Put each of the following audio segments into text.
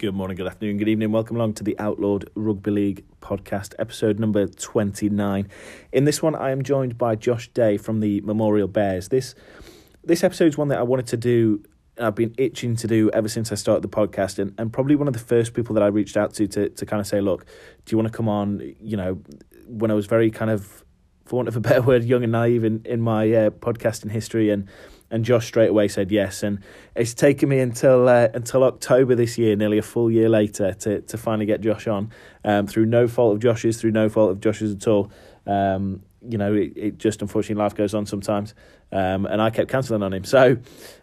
Good morning, good afternoon, good evening. Welcome along to the Outlawed Rugby League podcast, episode number 29. In this one, I am joined by Josh Day from the Memorial Bears. This this episode is one that I wanted to do, I've been itching to do ever since I started the podcast, and, and probably one of the first people that I reached out to, to to kind of say, look, do you want to come on? You know, when I was very kind of, for want of a better word, young and naive in, in my uh, podcasting history and and Josh straight away said yes. And it's taken me until uh, until October this year, nearly a full year later, to to finally get Josh on. Um, through no fault of Josh's, through no fault of Josh's at all. Um, you know, it, it, just unfortunately life goes on sometimes, um, and I kept cancelling on him. So,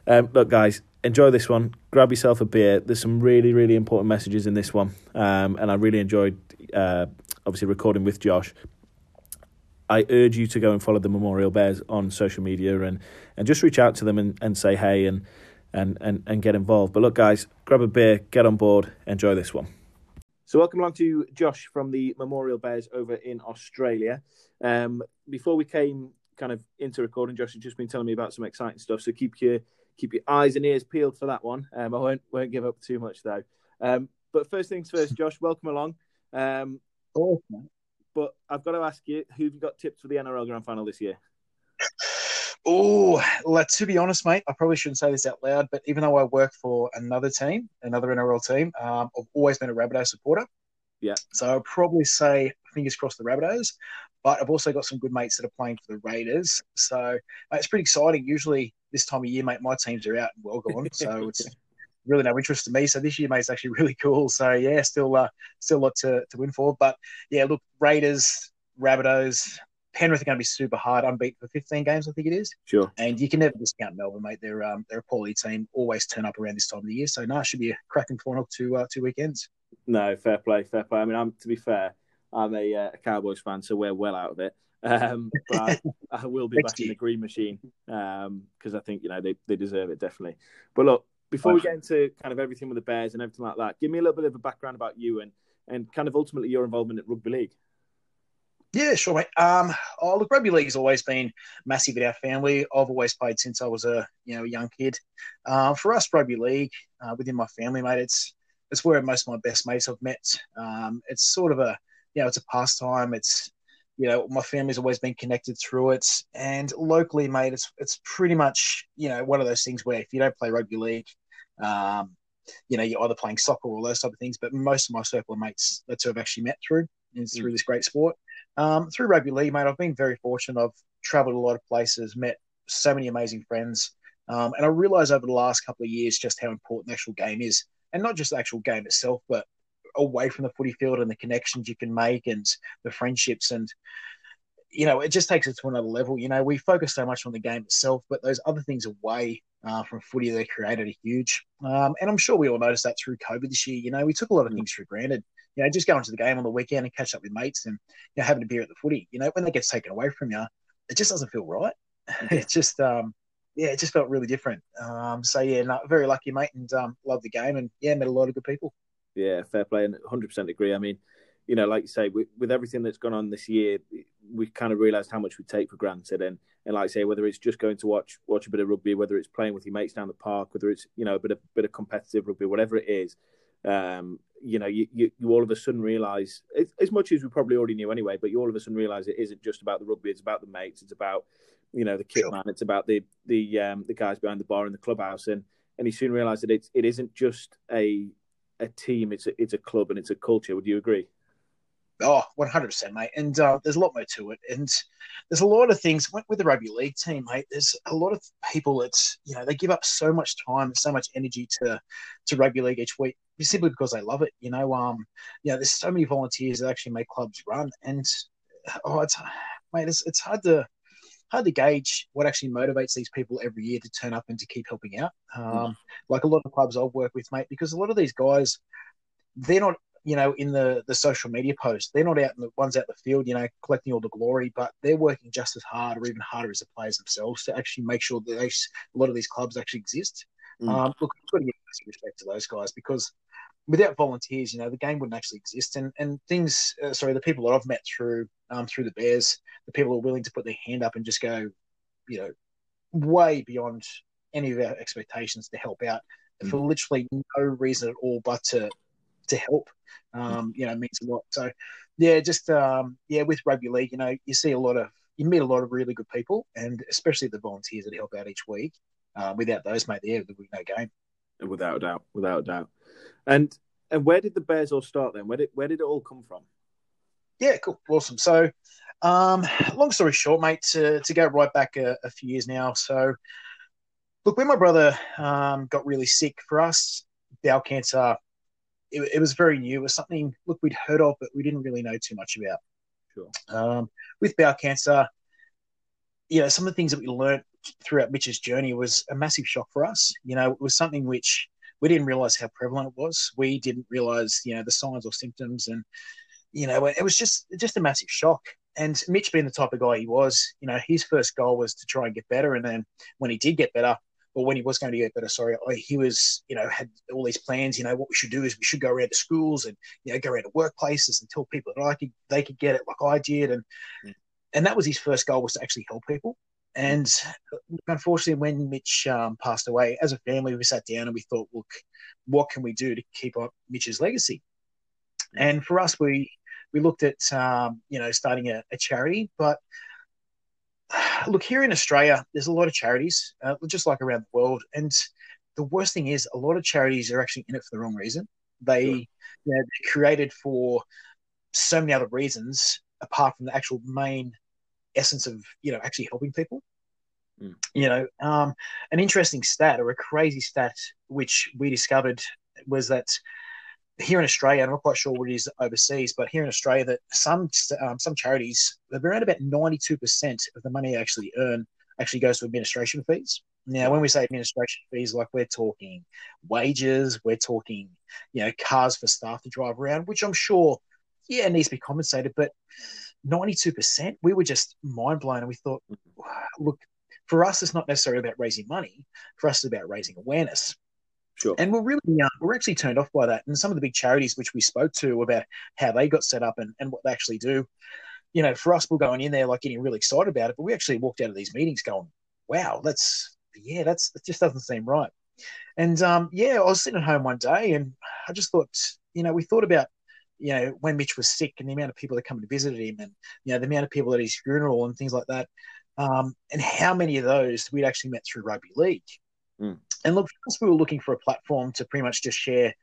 um, look, guys, enjoy this one. Grab yourself a beer. There's some really, really important messages in this one, um, and I really enjoyed uh, obviously recording with Josh. I urge you to go and follow the Memorial Bears on social media and, and just reach out to them and, and say hey and, and, and, and get involved. But look, guys, grab a beer, get on board, enjoy this one. So, welcome along to Josh from the Memorial Bears over in Australia. Um, before we came kind of into recording, Josh has just been telling me about some exciting stuff. So keep your keep your eyes and ears peeled for that one. Um, I won't won't give up too much though. Um, but first things first, Josh, welcome along. Um, awesome. But I've got to ask you, who've you got tips for the NRL Grand Final this year? Oh, to be honest, mate, I probably shouldn't say this out loud, but even though I work for another team, another NRL team, um, I've always been a Rabbitoh supporter. Yeah. So I'll probably say fingers crossed the Rabbitohs, but I've also got some good mates that are playing for the Raiders. So mate, it's pretty exciting. Usually this time of year, mate, my teams are out and well gone. So it's really no interest to me. So this year, mate, is actually really cool. So yeah, still uh, still a lot to, to win for. But yeah, look, Raiders, Rabbitohs, Penrith are going to be super hard, unbeaten for 15 games, I think it is. Sure. And you can never discount Melbourne, mate. They're um, they're a quality team. Always turn up around this time of the year. So no, nah, should be a cracking final two uh, two weekends. No, fair play, fair play. I mean, I'm to be fair, I'm a, uh, a Cowboys fan, so we're well out of it. Um, but I, I, will be back in the green machine because um, I think you know they, they deserve it definitely. But look, before we get into kind of everything with the Bears and everything like that, give me a little bit of a background about you and and kind of ultimately your involvement at rugby league. Yeah, sure, mate. Um, oh, look, rugby league has always been massive in our family. I've always played since I was a you know a young kid. Uh, for us, rugby league uh, within my family, mate, it's it's where most of my best mates I've met. Um, it's sort of a you know it's a pastime. It's you know my family's always been connected through it, and locally, mate, it's it's pretty much you know one of those things where if you don't play rugby league, um, you know you're either playing soccer or those type of things. But most of my circle of mates that's who I've actually met through is through mm. this great sport. Um, through rugby league, mate, I've been very fortunate. I've travelled a lot of places, met so many amazing friends, um, and I realised over the last couple of years just how important the actual game is, and not just the actual game itself, but away from the footy field and the connections you can make and the friendships. And you know it just takes it to another level. You know we focus so much on the game itself but those other things away uh, from footy they created are huge um, and i'm sure we all noticed that through covid this year. You know we took a lot of things for granted. You know just going to the game on the weekend and catch up with mates and you know having a beer at the footy. You know when that gets taken away from you it just doesn't feel right. It just um yeah, it just felt really different. Um, so yeah, no, very lucky, mate, and um, love the game, and yeah, met a lot of good people. Yeah, fair play, and 100% agree. I mean, you know, like you say, with, with everything that's gone on this year, we kind of realised how much we take for granted. And and like I say, whether it's just going to watch watch a bit of rugby, whether it's playing with your mates down the park, whether it's you know a bit of bit of competitive rugby, whatever it is, um, you know, you, you, you all of a sudden realise as much as we probably already knew anyway, but you all of a sudden realise it isn't just about the rugby; it's about the mates, it's about you know the kit sure. man, it's about the the um, the guys behind the bar in the clubhouse, and and you soon realise that it's it isn't just a a team. It's a it's a club and it's a culture. Would you agree? Oh, 100%, mate. And uh, there's a lot more to it. And there's a lot of things with the rugby league team, mate. There's a lot of people that, you know, they give up so much time and so much energy to, to rugby league each week simply because they love it. You know, um, you know, there's so many volunteers that actually make clubs run. And, oh, it's, mate, it's, it's hard to, hard to gauge what actually motivates these people every year to turn up and to keep helping out. Um, mm. Like a lot of clubs I've worked with, mate, because a lot of these guys, they're not, you know, in the the social media posts. They're not out in the ones out in the field, you know, collecting all the glory, but they're working just as hard or even harder as the players themselves to actually make sure that they, a lot of these clubs actually exist. Mm. Um, look, I've got to give respect to those guys because without volunteers, you know, the game wouldn't actually exist. And and things, uh, sorry, the people that I've met through um, through the Bears, the people who are willing to put their hand up and just go, you know, way beyond any of our expectations to help out mm. for literally no reason at all, but to to help. Um, you know, means a lot. So, yeah, just um, yeah, with rugby league, you know, you see a lot of you meet a lot of really good people, and especially the volunteers that help out each week. Uh, without those, mate, there would be no game. Without a doubt, without a doubt. And and where did the Bears all start then? Where did where did it all come from? Yeah, cool, awesome. So, um, long story short, mate, to, to go right back a, a few years now. So, look, when my brother um, got really sick for us, bowel cancer, it, it, was very new. It was something, look, we'd heard of, but we didn't really know too much about. Sure. Um, with bowel cancer, you know, some of the things that we learned throughout Mitch's journey was a massive shock for us. You know, it was something which we didn't realize how prevalent it was. We didn't realize, you know, the signs or symptoms, and you know, it was just just a massive shock. And Mitch, being the type of guy he was, you know, his first goal was to try and get better. And then when he did get better, or when he was going to get better, sorry, he was, you know, had all these plans. You know, what we should do is we should go around to schools and you know go around to workplaces and tell people that I could they could get it like I did, and mm. and that was his first goal was to actually help people. And unfortunately, when Mitch um, passed away, as a family, we sat down and we thought, look, what can we do to keep up Mitch's legacy? And for us, we we looked at um, you know starting a, a, charity, but look here in Australia, there's a lot of charities, uh, just like around the world, and the worst thing is a lot of charities are actually in it for the wrong reason. They sure. you know, they're created for so many other reasons apart from the actual main essence of you know actually helping people. Mm. You know, um, an interesting stat or a crazy stat which we discovered was that here in Australia, I'm not quite sure what it is overseas, but here in Australia, that some um, some charities, around about 92% of the money they actually earn actually goes to administration fees. Now, when we say administration fees, like we're talking wages, we're talking, you know, cars for staff to drive around, which I'm sure, yeah, needs to be compensated. But 92%, we were just mind blown. And we thought, look, for us, it's not necessarily about raising money. For us, it's about raising awareness. Sure. And we're really uh, we're actually turned off by that. And some of the big charities which we spoke to about how they got set up and, and what they actually do, you know, for us, we're going in there like getting really excited about it, but we actually walked out of these meetings going, "Wow, that's yeah, that's it just doesn't seem right." And um, yeah, I was sitting at home one day and I just thought, you know, we thought about you know when Mitch was sick and the amount of people that come to visit him and you know the amount of people at his funeral and things like that, um, and how many of those we'd actually met through rugby league. Mm. And look, first we were looking for a platform to pretty much just share,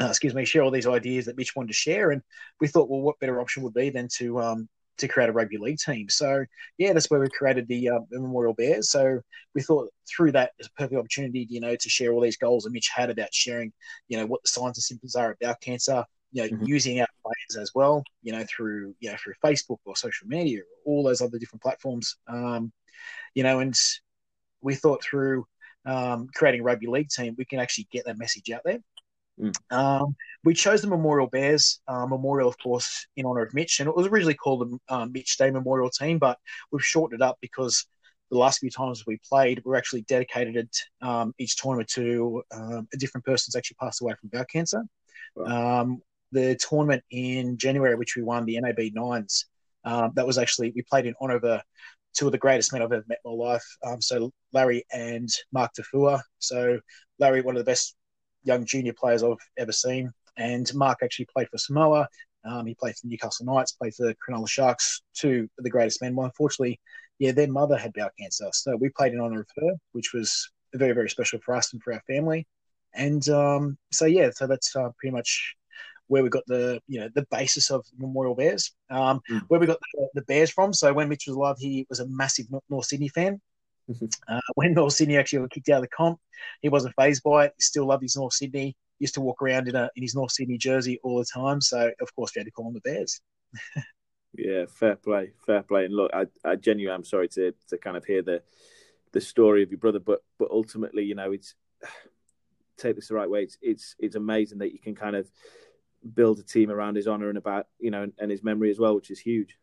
uh, excuse me, share all these ideas that Mitch wanted to share. And we thought, well, what better option would be than to um, to create a rugby league team? So yeah, that's where we created the, uh, the Memorial Bears. So we thought through that as a perfect opportunity, you know, to share all these goals that Mitch had about sharing, you know, what the signs and symptoms are about cancer. You know, mm-hmm. using our players as well, you know, through you know through Facebook or social media, or all those other different platforms. Um, you know, and we thought through um, creating a rugby league team, we can actually get that message out there. Mm. Um, we chose the Memorial Bears uh, Memorial, of course, in honor of Mitch, and it was originally called the um, Mitch Day Memorial Team, but we've shortened it up because the last few times we played, we are actually dedicated it um, each tournament to um, a different person's actually passed away from bowel cancer. Wow. Um, the tournament in January, which we won, the NAB Nines, um, that was actually we played in honor of a two of the greatest men I've ever met in my life. Um, so Larry and Mark Taufua. So Larry, one of the best young junior players I've ever seen, and Mark actually played for Samoa. Um, he played for Newcastle Knights, played for the Cronulla Sharks, two of the greatest men. Well, unfortunately, yeah, their mother had bowel cancer, so we played in honor of her, which was very, very special for us and for our family. And um, so, yeah, so that's uh, pretty much where we got the you know the basis of Memorial Bears, um, mm. where we got the, the, Bears from. So when Mitch was alive, he was a massive North Sydney fan. uh, when North Sydney actually got kicked out of the comp, he wasn't phased by it. He still loved his North Sydney. He used to walk around in a in his North Sydney jersey all the time. So of course we had to call him the Bears. yeah, fair play, fair play. And look, I, I genuinely am sorry to to kind of hear the the story of your brother, but but ultimately, you know, it's take this the right way. It's it's it's amazing that you can kind of build a team around his honor and about you know and his memory as well, which is huge.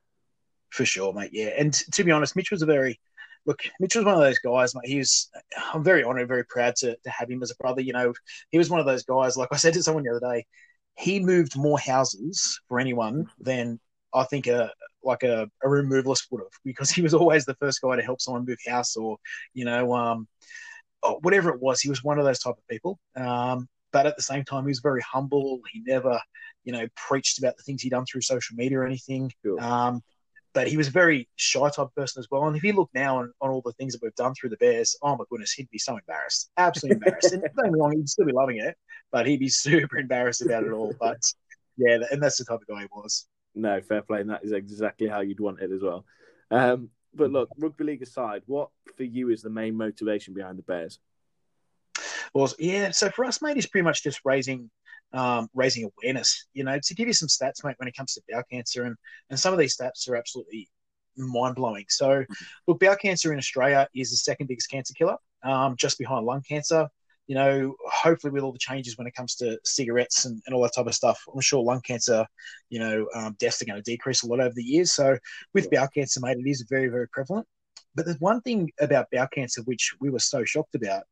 For sure, mate. Yeah, and to be honest, Mitch was a very look. Mitch was one of those guys, mate. He was. I'm very honored, very proud to to have him as a brother. You know, he was one of those guys. Like I said to someone the other day, he moved more houses for anyone than I think a like a, a removalist would have because he was always the first guy to help someone move house or you know um whatever it was. He was one of those type of people. Um, but at the same time, he was very humble. He never, you know, preached about the things he'd done through social media or anything. Sure. Um, but he was a very shy type person as well. And if you look now on, on all the things that we've done through the Bears, oh my goodness, he'd be so embarrassed, absolutely embarrassed. and don't wrong, he'd still be loving it, but he'd be super embarrassed about it all. But yeah, and that's the type of guy he was. No, fair play, and that is exactly how you'd want it as well. Um, but look, rugby league aside, what for you is the main motivation behind the Bears? Well, yeah, so for us, mate, it's pretty much just raising um, raising awareness. You know, to give you some stats, mate, when it comes to bowel cancer, and and some of these stats are absolutely mind blowing. So, look, bowel cancer in Australia is the second biggest cancer killer, um, just behind lung cancer. You know, hopefully with all the changes when it comes to cigarettes and, and all that type of stuff, I'm sure lung cancer, you know, um, deaths are going to decrease a lot over the years. So with bowel cancer, mate, it is very, very prevalent. But there's one thing about bowel cancer which we were so shocked about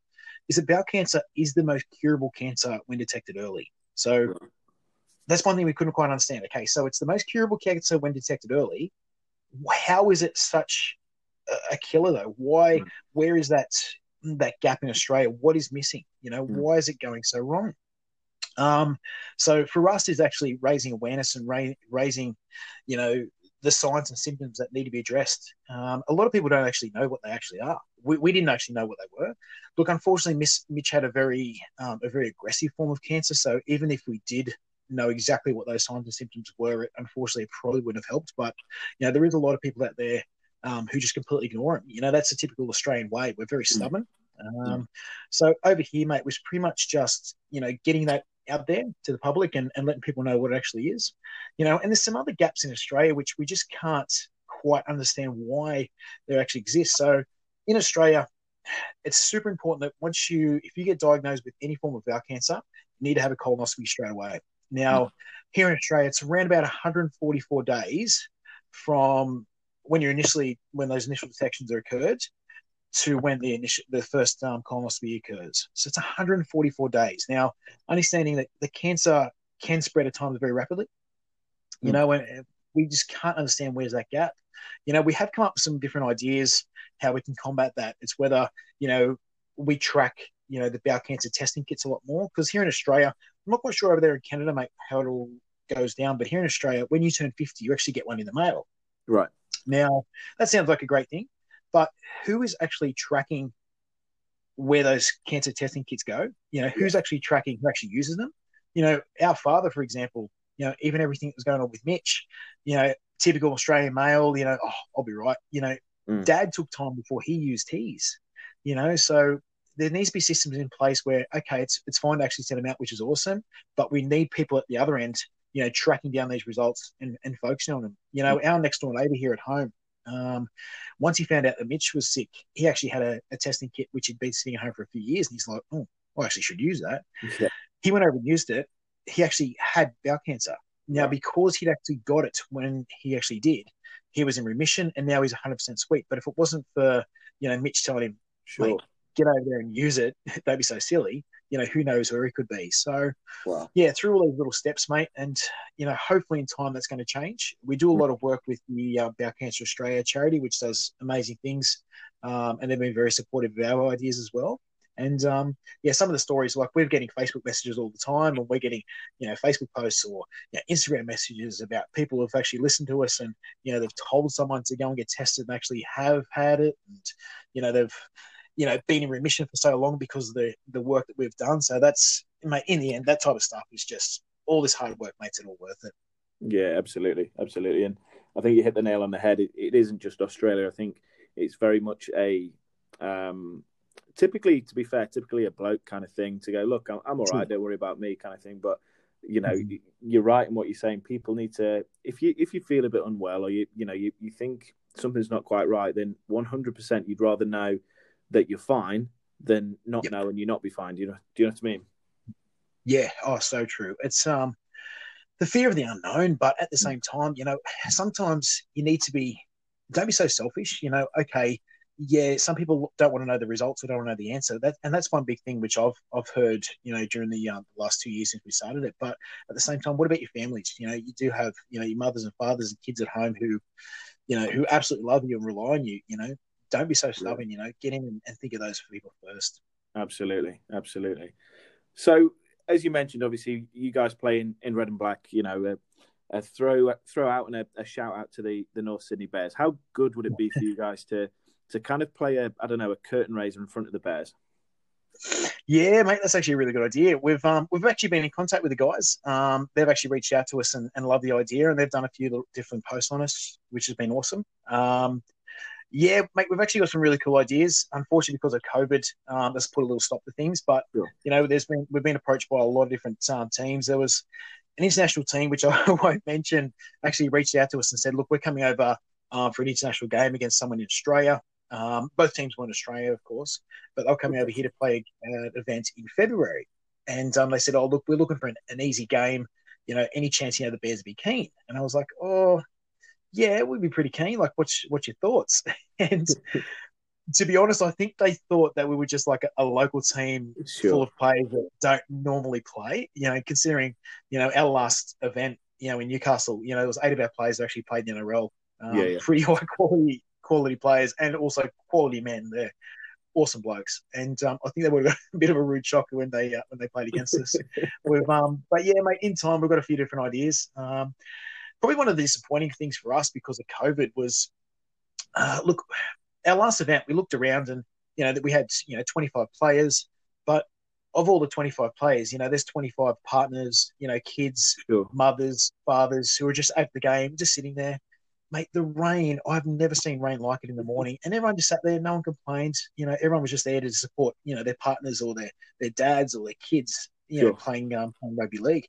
is that bowel cancer is the most curable cancer when detected early. So that's one thing we couldn't quite understand. Okay, so it's the most curable cancer when detected early. How is it such a killer though? Why? Mm. Where is that that gap in Australia? What is missing? You know, mm. why is it going so wrong? Um, so for us, is actually raising awareness and ra- raising, you know, the signs and symptoms that need to be addressed. Um, a lot of people don't actually know what they actually are. We, we didn't actually know what they were. Look, unfortunately, Miss, Mitch had a very um, a very aggressive form of cancer. So even if we did know exactly what those signs and symptoms were, it, unfortunately, probably wouldn't have helped. But you know, there is a lot of people out there um, who just completely ignore them. You know, that's a typical Australian way. We're very mm. stubborn. Um, so over here, mate, was pretty much just you know getting that out there to the public and, and letting people know what it actually is. You know, and there's some other gaps in Australia which we just can't quite understand why they actually exist. So in Australia, it's super important that once you, if you get diagnosed with any form of bowel cancer, you need to have a colonoscopy straight away. Now, mm. here in Australia, it's around about 144 days from when you're initially when those initial detections are occurred to when the initial the first um, colonoscopy occurs. So it's 144 days. Now, understanding that the cancer can spread at times very rapidly, you mm. know, and we just can't understand where's that gap. You know, we have come up with some different ideas how we can combat that. It's whether you know we track you know the bowel cancer testing kits a lot more because here in Australia, I'm not quite sure over there in Canada, mate, how it all goes down. But here in Australia, when you turn 50, you actually get one in the mail. Right. Now, that sounds like a great thing. But who is actually tracking where those cancer testing kits go? You know, who's actually tracking who actually uses them? You know, our father, for example, you know, even everything that was going on with Mitch, you know, typical Australian male, you know, oh, I'll be right. You know, mm. dad took time before he used his, you know, so there needs to be systems in place where, okay, it's, it's fine to actually send them out, which is awesome, but we need people at the other end, you know, tracking down these results and, and focusing on them. You know, our next door neighbor here at home, um, once he found out that Mitch was sick, he actually had a, a, testing kit which he'd been sitting at home for a few years, and he's like, "Oh, I actually should use that." Yeah. He went over and used it. He actually had bowel cancer. Now, because he'd actually got it when he actually did, he was in remission, and now he's 100% sweet. But if it wasn't for you know Mitch telling him, sure. get over there and use it, don't be so silly, you know, who knows where he could be. So, wow. yeah, through all these little steps, mate, and you know, hopefully in time that's going to change. We do a lot of work with the uh, Bowel Cancer Australia charity, which does amazing things, um, and they've been very supportive of our ideas as well. And um, yeah, some of the stories like we're getting Facebook messages all the time, and we're getting you know Facebook posts or you know, Instagram messages about people who've actually listened to us and you know they've told someone to go and get tested and actually have had it, and you know they've you know been in remission for so long because of the the work that we've done. So that's mate, in the end, that type of stuff is just all this hard work makes it all worth it. Yeah, absolutely, absolutely, and I think you hit the nail on the head. it, it isn't just Australia. I think it's very much a um, typically, to be fair, typically a bloke kind of thing to go. Look, I'm, I'm all right. Don't worry about me, kind of thing. But you know, mm-hmm. you're right in what you're saying. People need to, if you if you feel a bit unwell or you you know you, you think something's not quite right, then 100% you'd rather know that you're fine than not yep. know and you not be fine. Do you know? Do you know what I mean? Yeah. Oh, so true. It's um the fear of the unknown, but at the mm. same time, you know, sometimes you need to be. Don't be so selfish. You know, okay, yeah, some people don't want to know the results or don't want to know the answer. That and that's one big thing which I've I've heard, you know, during the um, last two years since we started it. But at the same time, what about your families? You know, you do have you know your mothers and fathers and kids at home who, you know, who absolutely love you and rely on you. You know, don't be so stubborn. You know, get in and, and think of those people first. Absolutely, absolutely. So as you mentioned, obviously you guys play in, in red and black. You know, a, a throw throw out and a, a, shout out to the the North Sydney Bears. How good would it be for you guys to to kind of play a I don't know a curtain raiser in front of the Bears? Yeah, mate, that's actually a really good idea. We've um, we've actually been in contact with the guys. Um, they've actually reached out to us and, and love the idea, and they've done a few different posts on us, which has been awesome. Um, yeah, mate, we've actually got some really cool ideas. Unfortunately, because of COVID, um, that's put a little stop to things. But sure. you know, there's been we've been approached by a lot of different um, teams. There was an international team, which I won't mention, actually reached out to us and said, "Look, we're coming over um, for an international game against someone in Australia. Um, both teams were in Australia, of course, but they're coming over here to play an event in February. And um, they said, "Oh, look, we're looking for an, an, easy game. You know, any chance you know the Bears would be keen?" And I was like, "Oh, yeah, we'd be pretty keen. Like, what's what's your thoughts?" and to be honest, I think they thought that we were just like a, a local team sure. full of players that don't normally play. You know, considering you know our last event, you know, in Newcastle, you know, there was eight of our players that actually played in the NRL. Um, yeah, yeah. Pretty high quality quality players and also quality men. They're awesome blokes, and um, I think they were a bit of a rude shocker when they uh, when they played against us. With, um, but yeah, mate, in time we've got a few different ideas. Um, probably one of the disappointing things for us because of COVID was, uh, look, our last event we looked around and you know that we had you know 25 players, but of all the 25 players, you know, there's 25 partners, you know, kids, sure. mothers, fathers who are just at the game, just sitting there mate, the rain, I've never seen rain like it in the morning. And everyone just sat there, no one complained. You know, everyone was just there to support, you know, their partners or their, their dads or their kids, you sure. know, playing, um, playing rugby league.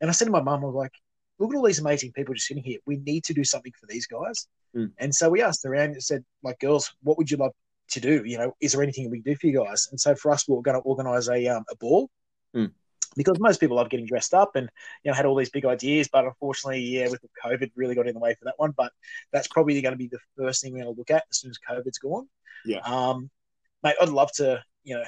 And I said to my mum, I was like, look at all these amazing people just sitting here. We need to do something for these guys. Mm. And so we asked around and said, like, girls, what would you love to do? You know, is there anything we can do for you guys? And so for us, we are going to organise a, um, a ball. Mm because most people love getting dressed up and you know had all these big ideas, but unfortunately, yeah, with the COVID, really got in the way for that one. But that's probably going to be the first thing we're going to look at as soon as COVID's gone. Yeah, um, mate, I'd love to, you know,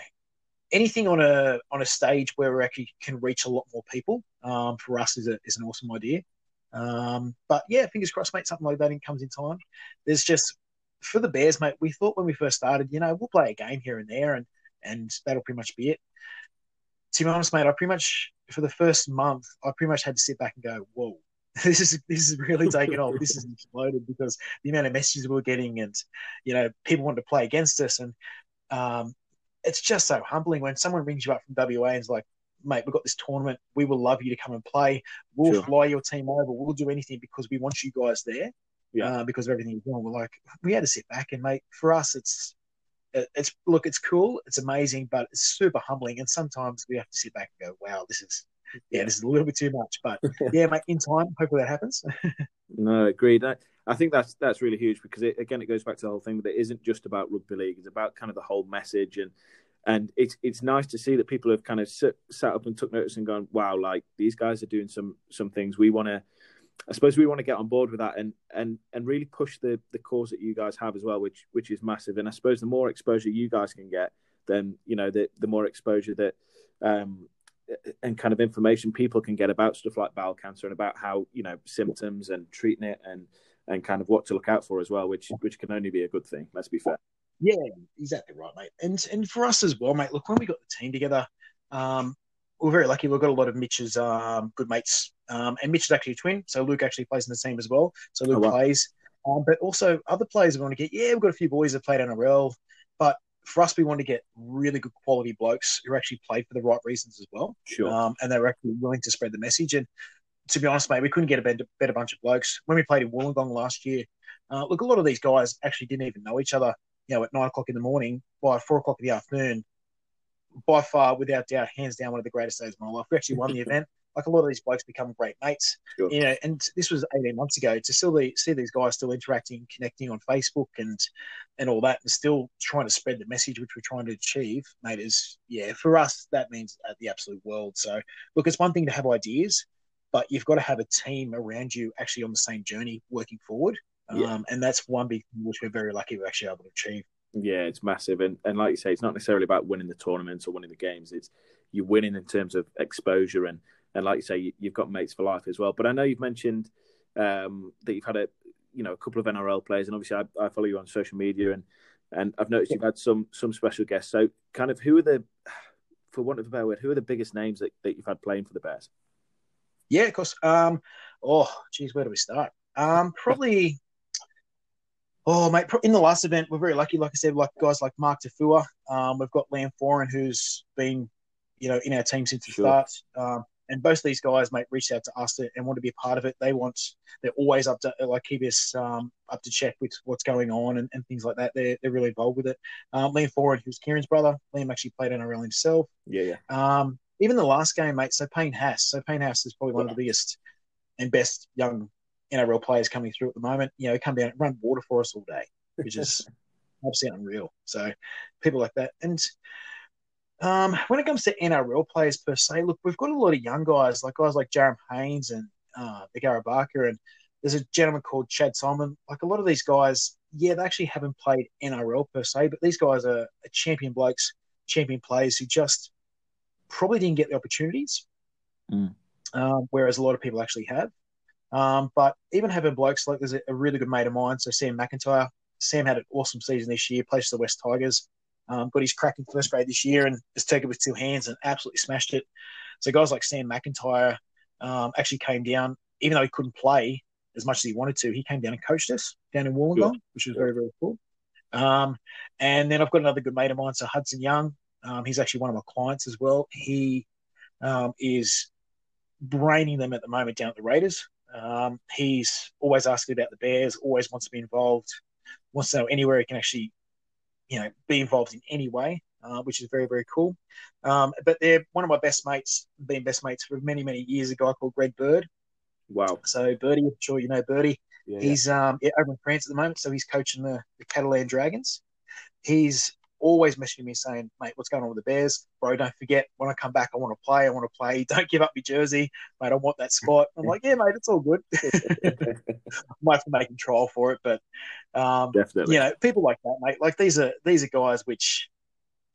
anything on a on a stage where we actually can reach a lot more people. Um, for us is a is an awesome idea. Um, but yeah, fingers crossed, mate. Something like that comes in time. There's just for the Bears, mate. We thought when we first started, you know, we'll play a game here and there, and and that'll pretty much be it to be honest, mate, I pretty much for the first month, I pretty much had to sit back and go, "Whoa, this is this is really taking off. This is exploded because the amount of messages we are getting, and you know, people want to play against us, and um, it's just so humbling when someone rings you up from WA and is like, "Mate, we've got this tournament. We will love you to come and play. We'll sure. fly your team over. We'll do anything because we want you guys there." Yeah. Uh, because of everything you're doing, we're like, we had to sit back and, mate, for us, it's it's look, it's cool, it's amazing, but it's super humbling. And sometimes we have to sit back and go, "Wow, this is yeah, this is a little bit too much." But yeah, mate, in time, hopefully that happens. no, agreed. I, I, think that's that's really huge because it, again, it goes back to the whole thing that it isn't just about rugby league; it's about kind of the whole message and. And it's it's nice to see that people have kind of sit, sat up and took notice and gone, wow, like these guys are doing some some things. We want to I suppose we want to get on board with that and and and really push the the cause that you guys have as well, which which is massive. And I suppose the more exposure you guys can get, then you know the the more exposure that um and kind of information people can get about stuff like bowel cancer and about how you know symptoms and treating it and and kind of what to look out for as well, which which can only be a good thing. Let's be fair. Yeah, exactly right, mate. And and for us as well, mate. Look, when we got the team together, um, we're very lucky. We've got a lot of Mitch's um, good mates, um, and Mitch is actually a twin, so Luke actually plays in the team as well. So Luke oh, wow. plays, um, but also other players we want to get. Yeah, we've got a few boys that played NRL, but for us, we want to get really good quality blokes who actually play for the right reasons as well. Sure. Um, and they're actually willing to spread the message. And to be honest, mate, we couldn't get a better, better bunch of blokes when we played in Wollongong last year. Uh, look, a lot of these guys actually didn't even know each other. You know, at nine o'clock in the morning, by four o'clock in the afternoon, by far, without doubt, hands down, one of the greatest days of my life. We actually won the event. Like a lot of these blokes become great mates, sure. you know. And this was 18 months ago. To still see these guys still interacting, connecting on Facebook, and and all that, and still trying to spread the message which we're trying to achieve, mate, is yeah, for us that means the absolute world. So look, it's one thing to have ideas, but you've got to have a team around you actually on the same journey, working forward. Yeah. Um, and that's one big thing which we're very lucky we're actually able to achieve. Yeah, it's massive, and and like you say, it's not necessarily about winning the tournaments or winning the games. It's you're winning in terms of exposure, and and like you say, you, have got mates for life as well. But I know you've mentioned um, that you've had a you know a couple of NRL players, and obviously I, I follow you on social media, and and I've noticed you've had some some special guests. So, kind of, who are the for want of a better word, who are the biggest names that, that you've had playing for the Bears? Yeah, of course. Um, oh, geez, where do we start? Um, probably. Oh, mate, in the last event, we're very lucky. Like I said, like guys like Mark Taufua. Um, we've got Liam Foran, who's been, you know, in our team since the sure. start. Um, and both these guys, mate, reached out to us and want to be a part of it. They want, they're always up to, like, keep us um, up to check with what's going on and, and things like that. They're, they're really involved with it. Um, Liam Foran, who's Kieran's brother, Liam actually played NRL himself. Yeah, yeah. Um, even the last game, mate. So Payne Haas. So Payne Haas is probably one of the biggest and best young NRL players coming through at the moment. You know, come down and run water for us all day, which is absolutely unreal. So people like that. And um, when it comes to NRL players per se, look, we've got a lot of young guys, like guys like Jarom Haynes and uh, Bagara Barker, and there's a gentleman called Chad Simon. Like a lot of these guys, yeah, they actually haven't played NRL per se, but these guys are, are champion blokes, champion players who just probably didn't get the opportunities, mm. um, whereas a lot of people actually have. Um, but even having blokes like there's a, a, really good mate of mine, so Sam McIntyre. Sam had an awesome season this year, plays for the West Tigers. Um, got his cracking first grade this year and just took it with two hands and absolutely smashed it. So guys like Sam McIntyre um, actually came down, even though he couldn't play as much as he wanted to. He came down and coached us down in Wollongong, which was very very cool. Um, and then I've got another good mate of mine, so Hudson Young. Um, he's actually one of my clients as well. He um, is braining them at the moment down at the Raiders. Um, he's always asking about the Bears, always wants to be involved, wants to know anywhere he can actually you know, be involved in any way, uh, which is very, very cool. Um, but they're one of my best mates, been best mates for many, many years, a guy called Greg Bird. Wow. So Birdie, I'm sure you know Birdie. Yeah, he's um, yeah, over in France at the moment, so he's coaching the, the Catalan Dragons. He's always messaging me saying, mate, what's going on with the Bears? Bro, don't forget, when I come back, I want to play. I want to play. Don't give up your jersey. Mate, I want that spot. I'm like, yeah, mate, it's all good. I might have to make a trial for it. But, um, Definitely. you know, people like that, mate, like these are, these are guys which,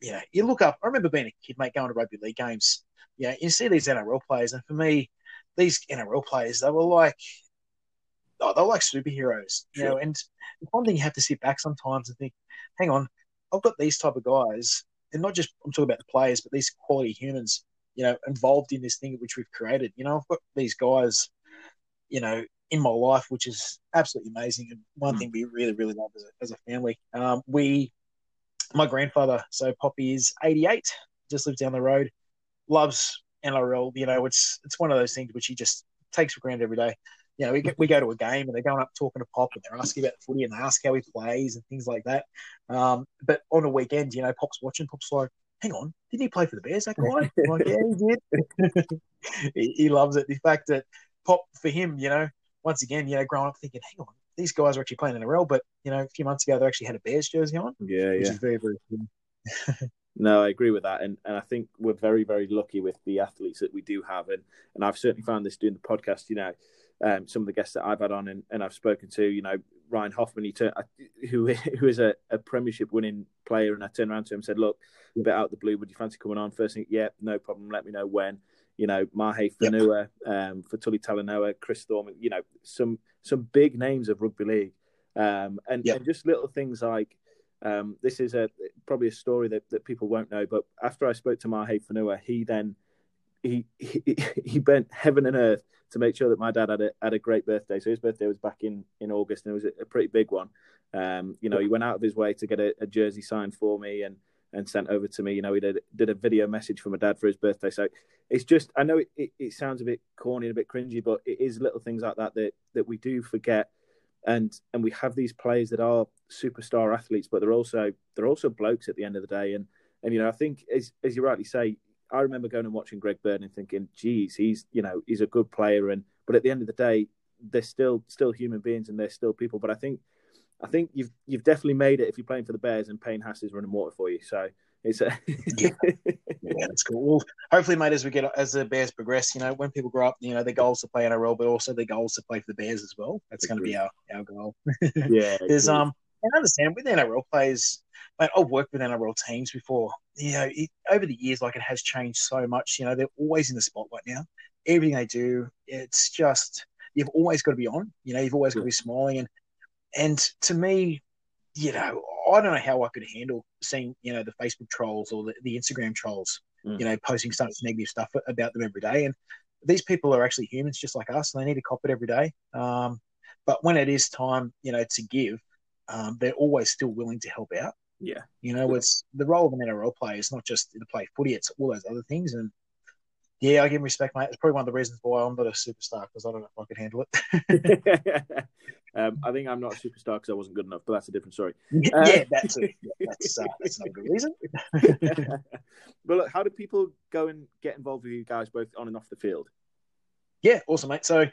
you know, you look up. I remember being a kid, mate, going to rugby league games. Yeah, you, know, you see these NRL players. And for me, these NRL players, they were like, oh, they're like superheroes, you sure. know. And one thing you have to sit back sometimes and think, hang on, I've got these type of guys, and not just I'm talking about the players, but these quality humans, you know, involved in this thing which we've created. You know, I've got these guys, you know, in my life, which is absolutely amazing, and one mm. thing we really, really love as a, as a family. Um, we, my grandfather, so Poppy is 88, just lives down the road, loves NRL. You know, it's it's one of those things which he just takes for granted every day you know, we, get, we go to a game and they're going up talking to Pop and they're asking about the footy and they ask how he plays and things like that. Um, but on a weekend, you know, Pop's watching, Pop's like, hang on, didn't he play for the Bears, that guy? Like, yeah, he did. he, he, loves it. The fact that Pop, for him, you know, once again, you know, growing up thinking, hang on, these guys are actually playing in the NRL, but, you know, a few months ago, they actually had a Bears jersey on. Yeah, which yeah. is very, very cool. No, I agree with that, and and I think we're very very lucky with the athletes that we do have, and and I've certainly found this doing the podcast. You know, um, some of the guests that I've had on and, and I've spoken to, you know, Ryan Hoffman, he turned, who who is a, a Premiership winning player, and I turned around to him and said, "Look, a bit out the blue, would you fancy coming on?" First thing, yeah, no problem. Let me know when. You know, Mahe Fonua, yep. um, Fetuli Talanoa, Chris Thorman. You know, some some big names of rugby league, um, and, yep. and just little things like. Um, this is a probably a story that, that people won't know, but after I spoke to Mahe Fonua, he then he, he he bent heaven and earth to make sure that my dad had a had a great birthday. So his birthday was back in in August, and it was a, a pretty big one. Um, you know, he went out of his way to get a, a, jersey signed for me and and sent over to me. You know, he did did a video message for my dad for his birthday. So it's just I know it, it, it sounds a bit corny and a bit cringy, but it is little things like that that that we do forget. And and we have these players that are superstar athletes, but they're also they're also blokes at the end of the day. And and you know, I think as as you rightly say, I remember going and watching Greg Bird and thinking, geez, he's you know he's a good player, and but at the end of the day, they're still still human beings and they're still people. But I think I think you've you've definitely made it if you're playing for the Bears and Payne Haas is running water for you. So it's a yeah. yeah, that's cool. Well, hopefully, mate, as we get as the Bears progress, you know, when people grow up, you know, their goals to play NRL, but also their goals to play for the Bears as well. That's going to be our our goal. yeah, there's um, I understand with NRL players, mate, I've worked with NRL teams before. You know, it, over the years, like it has changed so much. You know, they're always in the spotlight now. Everything they do, it's just you've always got to be on. You know, you've always got to be smiling. And and to me, you know, I don't know how I could handle seeing you know the Facebook trolls or the, the Instagram trolls. mm. you know, posting stuff negative stuff about them every day. And these people are actually humans just like us, and they need to cop it every day. Um, but when it is time, you know, to give, um, they're always still willing to help out. Yeah, you know, it's the role of an NRL player is not just to play footy; it's all those other things. And yeah, I give him respect, mate. It's probably one of the reasons why I'm not a superstar because I don't know if I can handle it. um, I think I'm not a superstar because I wasn't good enough, but that's a different story. yeah, uh, that's a, that's uh, that's not a good reason. but look, how do people go and get involved with you guys both on and off the field? Yeah, awesome, mate. So,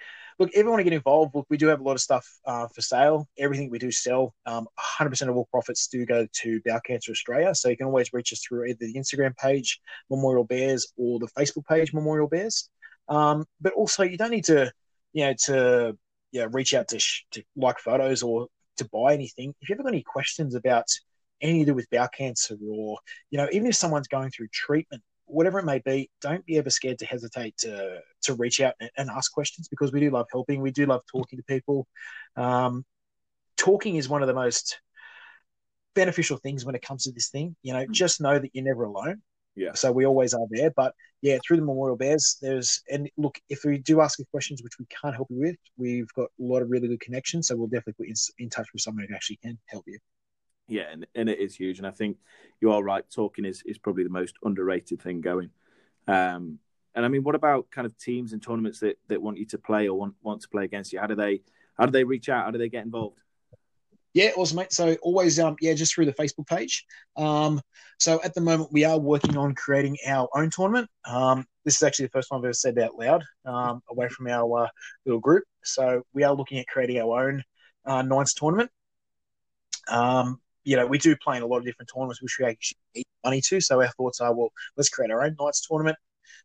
look, you want to get involved, look, we do have a lot of stuff uh, for sale. Everything we do sell, um, 100% of all profits do go to Bowel Cancer Australia. So you can always reach us through either the Instagram page, Memorial Bears, or the Facebook page, Memorial Bears. Um, but also, you don't need to, you know, to yeah, reach out to, sh- to like photos or to buy anything. If you ever got any questions about anything to do with bowel cancer, or you know, even if someone's going through treatment whatever it may be, don't be ever scared to hesitate to to reach out and, and ask questions because we do love helping. We do love talking to people. Um, talking is one of the most beneficial things when it comes to this thing. You know, just know that you're never alone. Yeah. So we always are there. But yeah, through the Memorial Bears, there's and look, if we do ask you questions which we can't help you with, we've got a lot of really good connections. So we'll definitely put you in, in touch with someone who actually can help you. Yeah, and, and it is huge. And I think you are right. Talking is, is probably the most underrated thing going. Um, and I mean, what about kind of teams and tournaments that, that want you to play or want, want to play against you? How do they how do they reach out? How do they get involved? Yeah, awesome, mate. So always, um, yeah, just through the Facebook page. Um, so at the moment, we are working on creating our own tournament. Um, this is actually the first time I've ever said that out loud, um, away from our uh, little group. So we are looking at creating our own uh, tournament. Um, you know, we do play in a lot of different tournaments, which we actually need money to. So our thoughts are, well, let's create our own Knights tournament.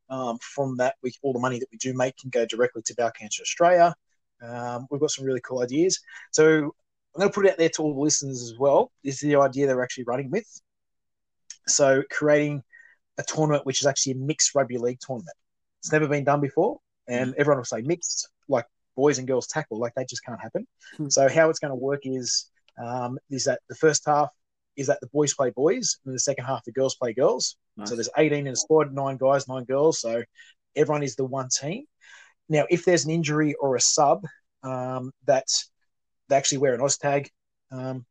Um, from that, we all the money that we do make can go directly to Bowel Cancer Australia. Um, we've got some really cool ideas. So I'm going to put it out there to all the listeners as well. This is the idea they're actually running with. So creating a tournament which is actually a mixed rugby league tournament. It's never been done before, and mm. everyone will say mixed, like boys and girls tackle, like that just can't happen. Mm. So how it's going to work is um, is that the first half is that the boys play boys, and the second half the girls play girls. Nice. So there's 18 in the squad, nine guys, nine girls. So everyone is the one team. Now, if there's an injury or a sub, um, that they actually wear an OzTag um,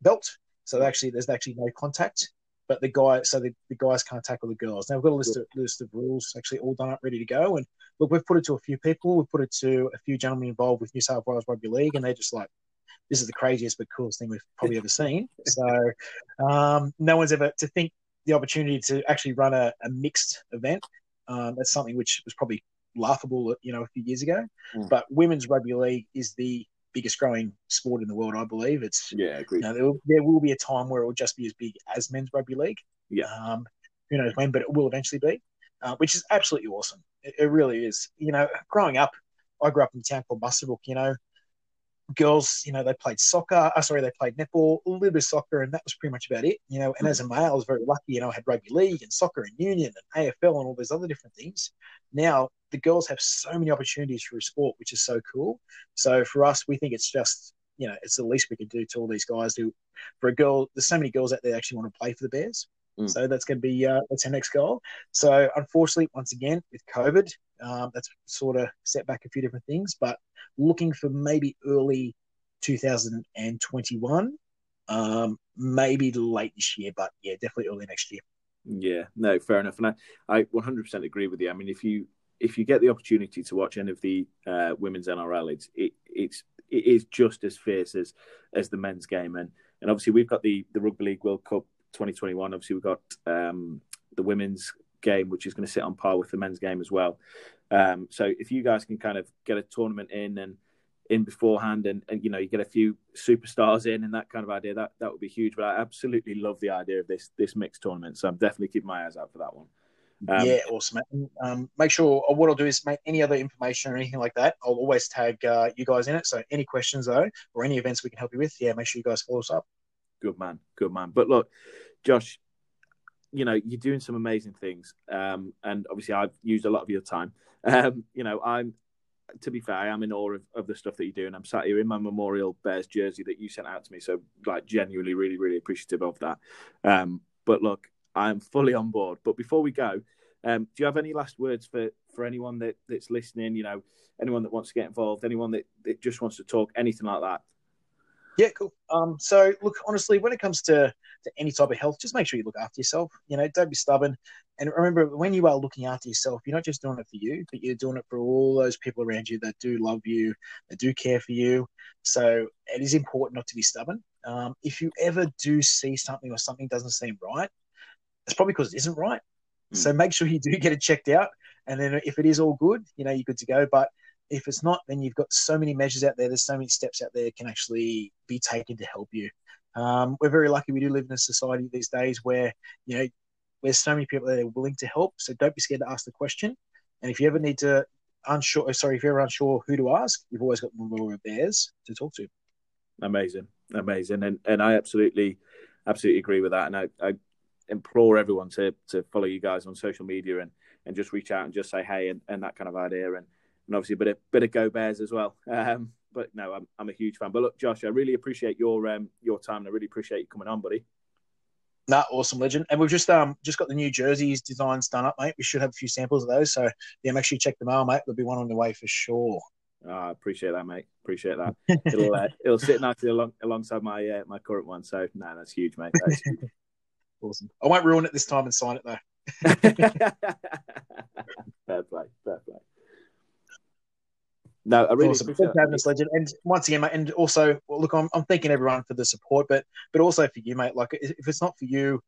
belt. So actually, there's actually no contact. But the guy, so the, the guys can't tackle the girls. Now we've got a list of list of rules actually all done up, ready to go. And look, we've put it to a few people. We've put it to a few gentlemen involved with New South Wales Rugby League, and they're just like, this is the craziest but coolest thing we've probably ever seen. So um, no one's ever to think the opportunity to actually run a, a mixed event. Um, that's something which was probably laughable, you know, a few years ago. Mm. But women's rugby league is the biggest growing sport in the world, I believe. It's yeah, agreed. You know, there, will, there will be a time where it will just be as big as men's rugby league. Yeah. Um, who knows when, but it will eventually be, uh, which is absolutely awesome. It, it, really is. You know, growing up, I grew up in a town called Muswellbrook. You know, girls, you know, they played soccer. Uh, sorry, they played netball, a little bit of soccer, and that was pretty much about it. You know, and as a male, I was very lucky. You know, I had rugby league and soccer and union and AFL and all those other different things. Now the girls have so many opportunities through sport, which is so cool. So for us, we think it's just you know it's the least we can do to all these guys who, for a girl, there's so many girls out there actually want to play for the Bears. Mm. So that's going to be uh, that's our next goal. So unfortunately, once again with COVID, um, that's sort of set back a few different things. But looking for maybe early 2021, um, maybe late this year, but yeah, definitely early next year. Yeah, no, fair enough, and I, I 100% agree with you. I mean, if you if you get the opportunity to watch any of the uh, women's NRL, it's it, it's it is just as fierce as as the men's game, and and obviously we've got the the Rugby League World Cup 2021. Obviously we've got um, the women's game, which is going to sit on par with the men's game as well. Um, so if you guys can kind of get a tournament in and in beforehand, and, and you know you get a few superstars in and that kind of idea, that that would be huge. But I absolutely love the idea of this this mixed tournament, so I'm definitely keeping my eyes out for that one. Um, yeah, awesome. Um, make sure uh, what I'll do is make any other information or anything like that. I'll always tag uh, you guys in it. So any questions though, or any events we can help you with, yeah, make sure you guys follow us up. Good man, good man. But look, Josh, you know you're doing some amazing things, um, and obviously I've used a lot of your time. Um, you know, I'm to be fair, I am in awe of, of the stuff that you do, and I'm sat here in my Memorial Bears jersey that you sent out to me. So, like, genuinely, really, really appreciative of that. Um, but look, I'm fully on board. But before we go, um, do you have any last words for, for anyone that, that's listening? You know, anyone that wants to get involved, anyone that, that just wants to talk, anything like that? Yeah, cool. Um, so look, honestly, when it comes to, to any type of health, just make sure you look after yourself. You know, don't be stubborn. And remember, when you are looking after yourself, you're not just doing it for you, but you're doing it for all those people around you that do love you, that do care for you. So it is important not to be stubborn. Um, if you ever do see something or something doesn't seem right, it's probably because it isn't right. Mm. So make sure you do get it checked out. And then if it is all good, you know, you're good to go. But if it's not, then you've got so many measures out there. There's so many steps out there can actually be taken to help you. Um, we're very lucky. We do live in a society these days where you know there's so many people that are willing to help. So don't be scared to ask the question. And if you ever need to unsure, sorry, if you're unsure who to ask, you've always got Memorial Bears to talk to. Amazing, amazing, and and I absolutely, absolutely agree with that. And I, I implore everyone to to follow you guys on social media and and just reach out and just say hey and, and that kind of idea and and obviously a bit of bit of Go Bears as well. Um, but no, I'm I'm a huge fan. But look, Josh, I really appreciate your um your time. And I really appreciate you coming on, buddy. Nah, awesome legend. And we've just um just got the new jerseys designs done up, mate. We should have a few samples of those. So yeah, make sure you check them out, mate. There'll be one on the way for sure. Oh, I appreciate that, mate. Appreciate that. It'll uh, it'll sit nicely along, alongside my uh, my current one. So no, nah, that's huge, mate. That's huge. awesome. I won't ruin it this time and sign it though. fair play, fair play. No, I really awesome. appreciate that. legend. And once again, mate, and also, well, look, I'm, I'm thanking everyone for the support, but but also for you, mate. Like, if it's not for you,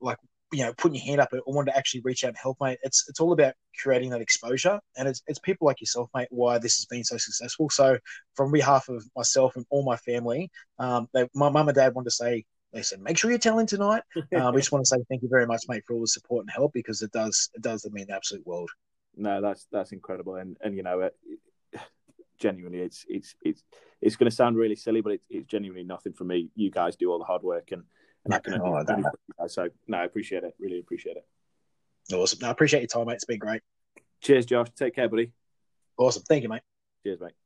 like you know, putting your hand up or want to actually reach out and help, mate. It's it's all about creating that exposure, and it's it's people like yourself, mate. Why this has been so successful. So, from behalf of myself and all my family, um, they, my mum and dad want to say. They said, "Make sure you're telling tonight." um, we just want to say thank you very much, mate, for all the support and help because it does it does mean the absolute world. No, that's that's incredible, and and you know, it, genuinely, it's it's it's it's going to sound really silly, but it's, it's genuinely nothing for me. You guys do all the hard work, and and I can oh, I so no, I appreciate it. Really appreciate it. Awesome. No, I appreciate your time, mate. It's been great. Cheers, Josh. Take care, buddy. Awesome. Thank you, mate. Cheers, mate.